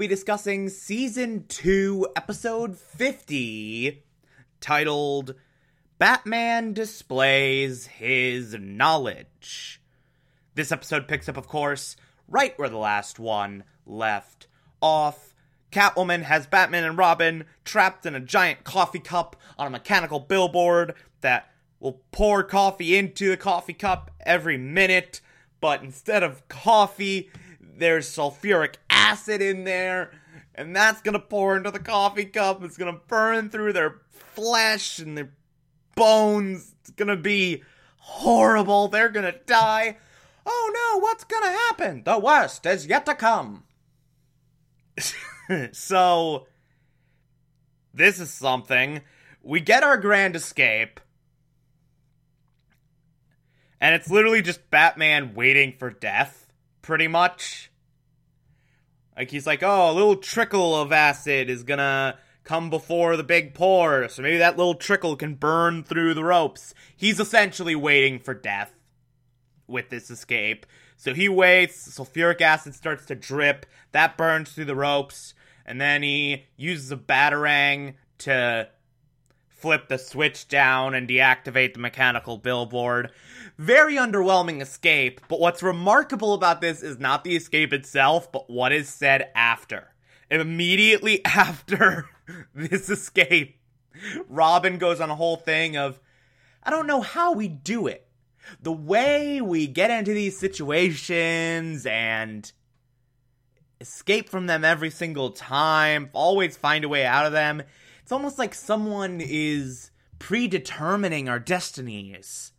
Be discussing season 2, episode 50, titled Batman Displays His Knowledge. This episode picks up, of course, right where the last one left off. Catwoman has Batman and Robin trapped in a giant coffee cup on a mechanical billboard that will pour coffee into the coffee cup every minute, but instead of coffee, there's sulfuric acid in there, and that's gonna pour into the coffee cup. It's gonna burn through their flesh and their bones. It's gonna be horrible. They're gonna die. Oh no, what's gonna happen? The worst is yet to come. so, this is something. We get our grand escape. And it's literally just Batman waiting for death, pretty much. Like he's like, oh, a little trickle of acid is gonna come before the big pour, so maybe that little trickle can burn through the ropes. He's essentially waiting for death with this escape. So he waits, sulfuric acid starts to drip, that burns through the ropes, and then he uses a batarang to flip the switch down and deactivate the mechanical billboard. Very underwhelming escape, but what's remarkable about this is not the escape itself, but what is said after. Immediately after this escape, Robin goes on a whole thing of, I don't know how we do it. The way we get into these situations and escape from them every single time, always find a way out of them. It's almost like someone is predetermining our destinies.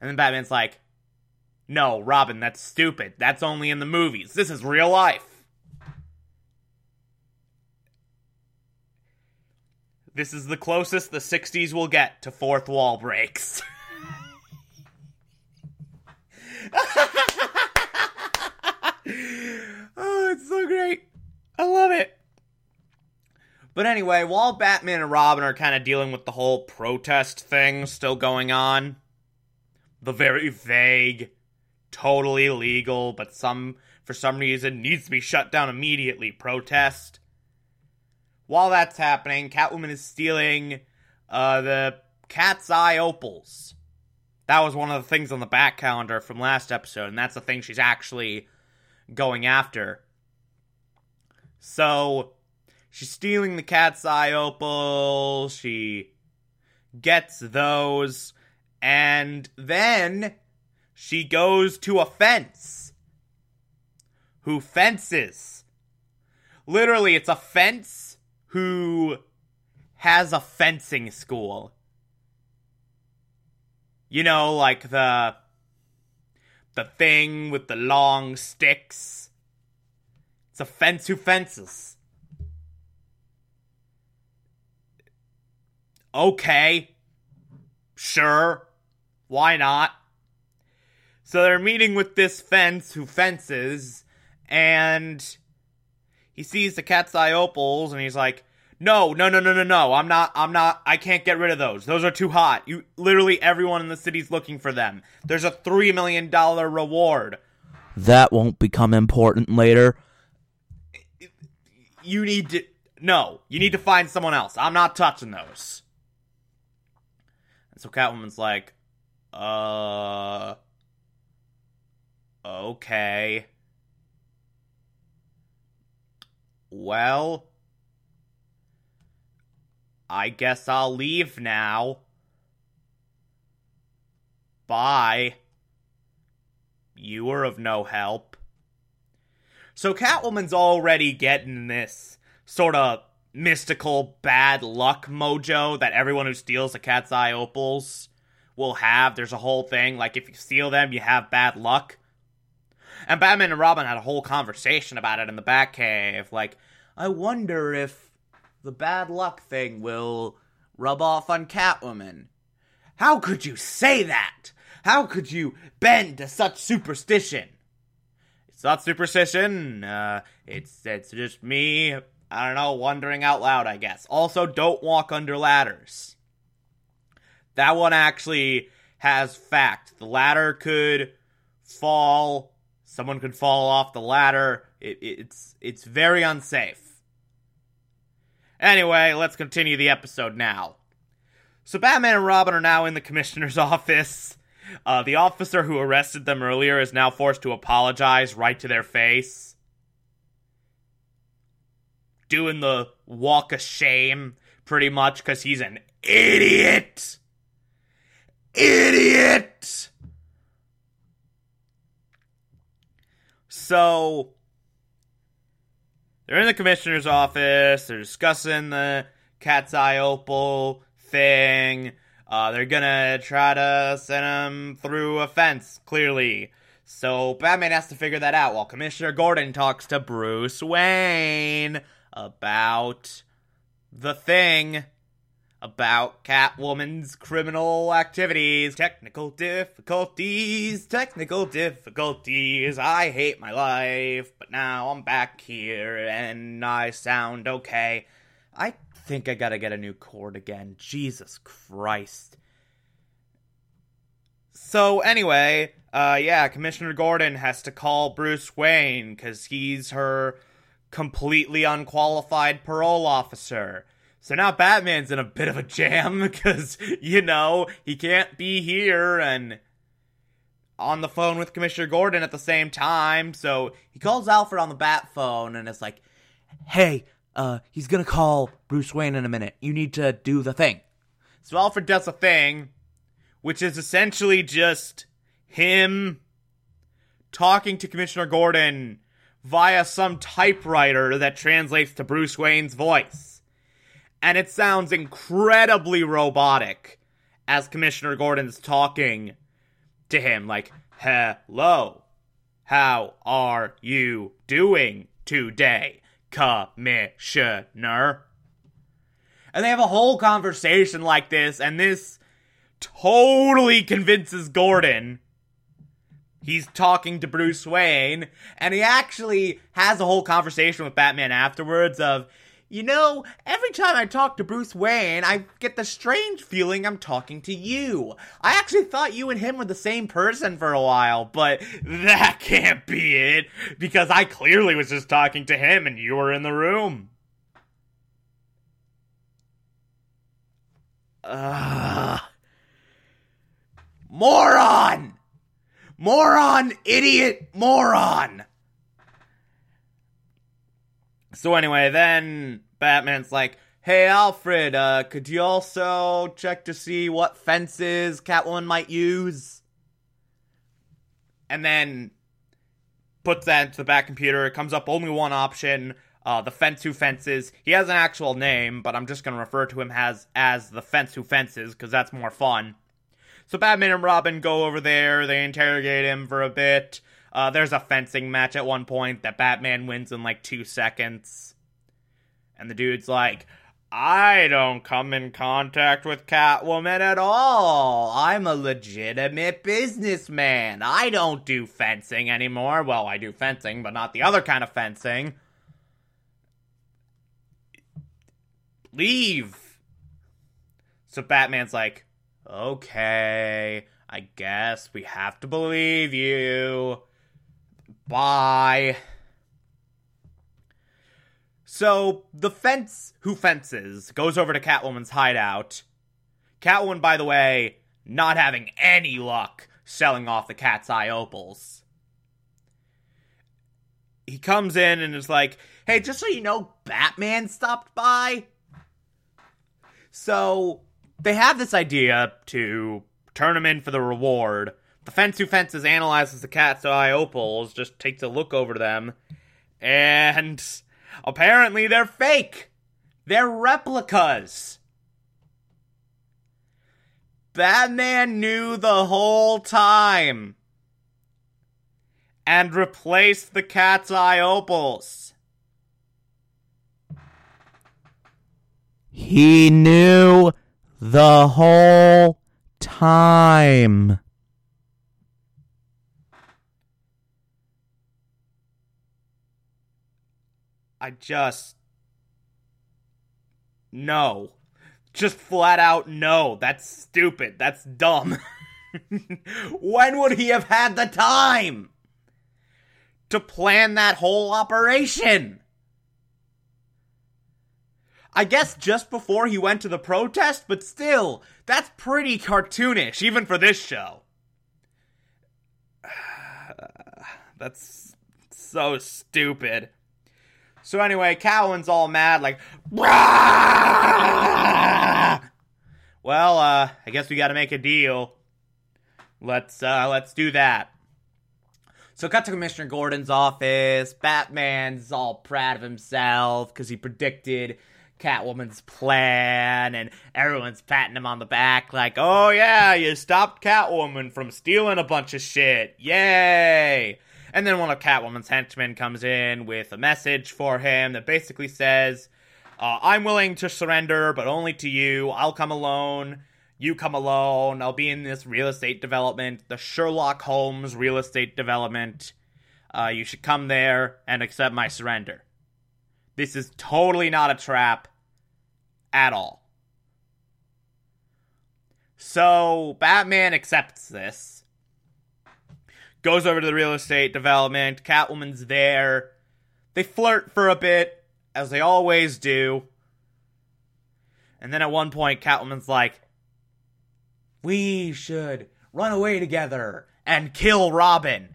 And then Batman's like, no, Robin, that's stupid. That's only in the movies. This is real life. This is the closest the 60s will get to fourth wall breaks. oh, it's so great. I love it. But anyway, while Batman and Robin are kind of dealing with the whole protest thing still going on, the very vague, totally legal, but some for some reason needs to be shut down immediately protest. While that's happening, Catwoman is stealing uh, the cat's eye opals. That was one of the things on the back calendar from last episode, and that's the thing she's actually going after. So she's stealing the cat's eye opals. She gets those. And then she goes to a fence. Who fences? Literally, it's a fence who has a fencing school. You know, like the the thing with the long sticks. It's a fence who fences. Okay. Sure. Why not? So they're meeting with this fence who fences, and he sees the cat's eye opals, and he's like, "No, no, no, no, no, no! I'm not. I'm not. I can't get rid of those. Those are too hot. You literally everyone in the city's looking for them. There's a three million dollar reward. That won't become important later. You need to. No, you need to find someone else. I'm not touching those." And so Catwoman's like, uh. Okay. Well. I guess I'll leave now. Bye. You were of no help. So Catwoman's already getting this sort of mystical bad luck mojo that everyone who steals the cat's eye opals will have. There's a whole thing like if you steal them, you have bad luck. And Batman and Robin had a whole conversation about it in the Batcave. Like, I wonder if the bad luck thing will rub off on Catwoman. How could you say that? How could you bend to such superstition? It's not superstition. Uh, it's it's just me. I don't know, wondering out loud. I guess. Also, don't walk under ladders. That one actually has fact. The ladder could fall. Someone could fall off the ladder. It, it's it's very unsafe. Anyway, let's continue the episode now. So Batman and Robin are now in the commissioner's office. Uh, the officer who arrested them earlier is now forced to apologize right to their face. Doing the walk of shame, pretty much, because he's an idiot! Idiot! So, they're in the commissioner's office, they're discussing the cat's eye opal thing. Uh, they're gonna try to send him through a fence, clearly. So Batman has to figure that out while Commissioner Gordon talks to Bruce Wayne about the thing about Catwoman's criminal activities. Technical difficulties, technical difficulties. I hate my life, but now I'm back here and I sound okay. I think I gotta get a new cord again. Jesus Christ. So, anyway, uh, yeah, Commissioner Gordon has to call Bruce Wayne because he's her completely unqualified parole officer. So now Batman's in a bit of a jam because, you know, he can't be here and on the phone with Commissioner Gordon at the same time. So he calls Alfred on the bat phone and it's like, hey, uh, he's gonna call Bruce Wayne in a minute. You need to do the thing. So Alfred does a thing, which is essentially just him talking to Commissioner Gordon via some typewriter that translates to Bruce Wayne's voice. And it sounds incredibly robotic as Commissioner Gordon's talking to him, like, hello, how are you doing today? Commissioner. And they have a whole conversation like this, and this totally convinces Gordon. He's talking to Bruce Wayne, and he actually has a whole conversation with Batman afterwards of, you know, every time I talk to Bruce Wayne, I get the strange feeling I'm talking to you. I actually thought you and him were the same person for a while, but that can't be it, because I clearly was just talking to him and you were in the room. Ugh. Moron! Moron, idiot, moron! So anyway, then Batman's like, "Hey Alfred, uh, could you also check to see what fences Catwoman might use?" And then puts that into the bat computer. It comes up only one option. Uh, the fence who fences. He has an actual name, but I'm just gonna refer to him as as the fence who fences because that's more fun. So Batman and Robin go over there. They interrogate him for a bit. Uh, there's a fencing match at one point that Batman wins in like two seconds. And the dude's like, I don't come in contact with Catwoman at all. I'm a legitimate businessman. I don't do fencing anymore. Well, I do fencing, but not the other kind of fencing. Leave. So Batman's like, okay, I guess we have to believe you. Bye. So the fence who fences goes over to Catwoman's hideout. Catwoman, by the way, not having any luck selling off the cat's eye opals. He comes in and is like, hey, just so you know, Batman stopped by. So they have this idea to turn him in for the reward. The fence who fences analyzes the cat's eye opals, just takes a look over them, and apparently they're fake. They're replicas. Batman knew the whole time and replaced the cat's eye opals. He knew the whole time. I just. No. Just flat out no. That's stupid. That's dumb. when would he have had the time to plan that whole operation? I guess just before he went to the protest, but still, that's pretty cartoonish, even for this show. That's so stupid. So anyway, Cowan's all mad, like, well, uh, I guess we got to make a deal. Let's uh, let's do that. So, cut to Commissioner Gordon's office. Batman's all proud of himself because he predicted Catwoman's plan, and everyone's patting him on the back, like, "Oh yeah, you stopped Catwoman from stealing a bunch of shit! Yay!" And then one of Catwoman's henchmen comes in with a message for him that basically says, uh, I'm willing to surrender, but only to you. I'll come alone. You come alone. I'll be in this real estate development, the Sherlock Holmes real estate development. Uh, you should come there and accept my surrender. This is totally not a trap at all. So, Batman accepts this goes over to the real estate development. Catwoman's there. They flirt for a bit, as they always do. And then at one point, Catwoman's like, We should run away together and kill Robin.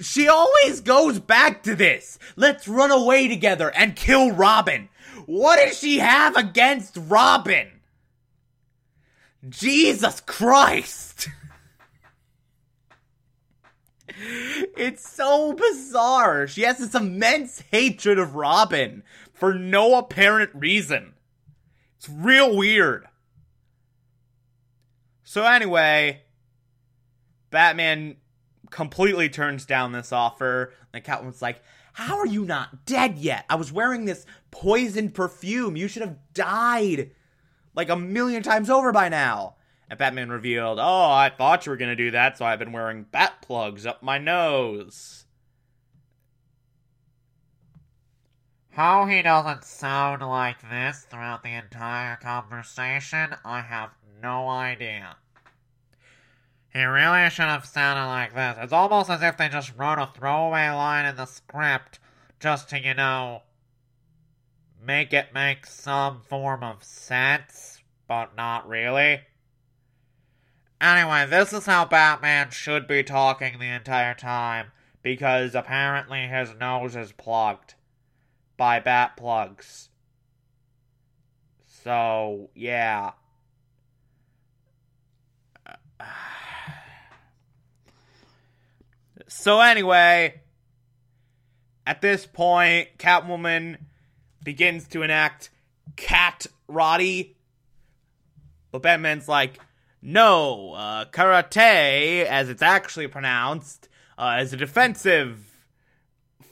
She always goes back to this. Let's run away together and kill Robin. What does she have against Robin? Jesus Christ! It's so bizarre. She has this immense hatred of Robin for no apparent reason. It's real weird. So, anyway, Batman completely turns down this offer. And Catwoman's like, How are you not dead yet? I was wearing this poisoned perfume. You should have died like a million times over by now. And Batman revealed, Oh, I thought you were going to do that, so I've been wearing bat plugs up my nose. How he doesn't sound like this throughout the entire conversation, I have no idea. He really should have sounded like this. It's almost as if they just wrote a throwaway line in the script just to, you know, make it make some form of sense, but not really. Anyway, this is how Batman should be talking the entire time, because apparently his nose is plugged by bat plugs. So, yeah. So, anyway, at this point, Catwoman begins to enact Cat Roddy. But Batman's like, no, uh, karate, as it's actually pronounced, uh, is a defensive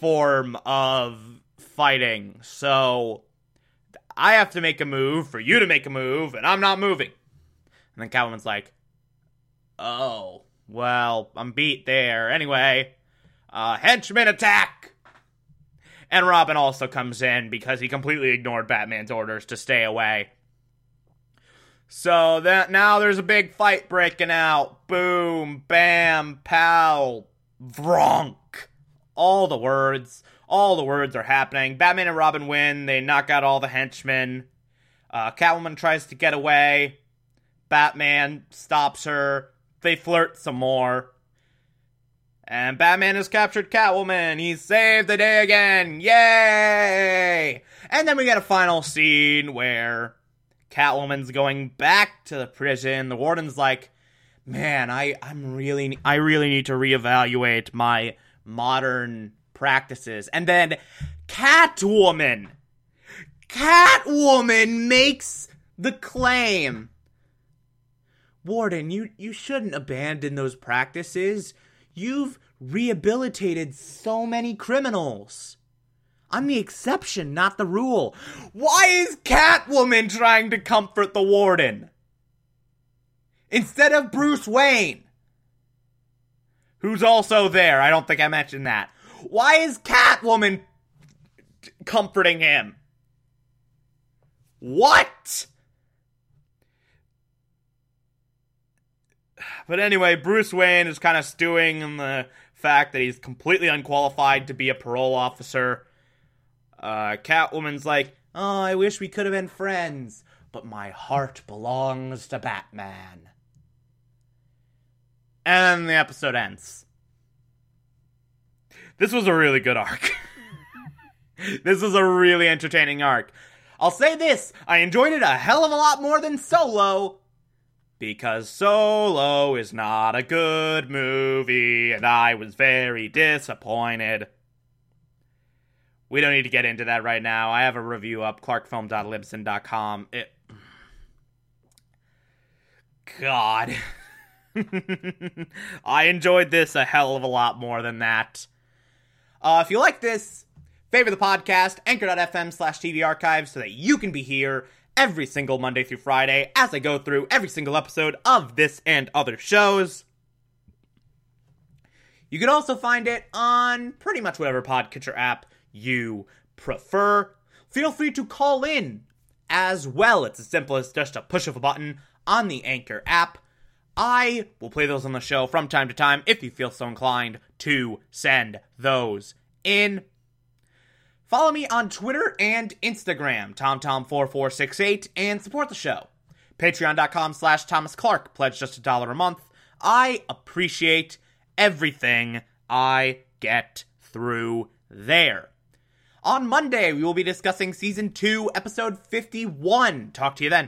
form of fighting. So I have to make a move for you to make a move, and I'm not moving. And then Catwoman's like, oh, well, I'm beat there. Anyway, uh, henchman attack! And Robin also comes in because he completely ignored Batman's orders to stay away. So that now there's a big fight breaking out. Boom, bam, pow, vronk. All the words, all the words are happening. Batman and Robin win. They knock out all the henchmen. Uh, Catwoman tries to get away. Batman stops her. They flirt some more. And Batman has captured Catwoman. He saved the day again. Yay! And then we get a final scene where Catwoman's going back to the prison. The warden's like, "Man, I I'm really I really need to reevaluate my modern practices." And then Catwoman Catwoman makes the claim. Warden, you you shouldn't abandon those practices. You've rehabilitated so many criminals. I'm the exception, not the rule. Why is Catwoman trying to comfort the warden? Instead of Bruce Wayne, who's also there. I don't think I mentioned that. Why is Catwoman comforting him? What? But anyway, Bruce Wayne is kind of stewing in the fact that he's completely unqualified to be a parole officer. Uh, Catwoman's like, Oh, I wish we could have been friends, but my heart belongs to Batman. And then the episode ends. This was a really good arc. this was a really entertaining arc. I'll say this I enjoyed it a hell of a lot more than Solo. Because Solo is not a good movie, and I was very disappointed. We don't need to get into that right now. I have a review up, clarkfilm.libsyn.com. It. God. I enjoyed this a hell of a lot more than that. Uh, if you like this, favor the podcast, anchor.fm slash TV archives, so that you can be here every single Monday through Friday as I go through every single episode of this and other shows. You can also find it on pretty much whatever podcatcher app you prefer. Feel free to call in as well. It's as simple as just a push of a button on the Anchor app. I will play those on the show from time to time if you feel so inclined to send those in. Follow me on Twitter and Instagram, TomTom4468, and support the show. Patreon.com slash Thomas Clark. Pledge just a dollar a month. I appreciate everything I get through there. On Monday, we will be discussing Season 2, Episode 51. Talk to you then.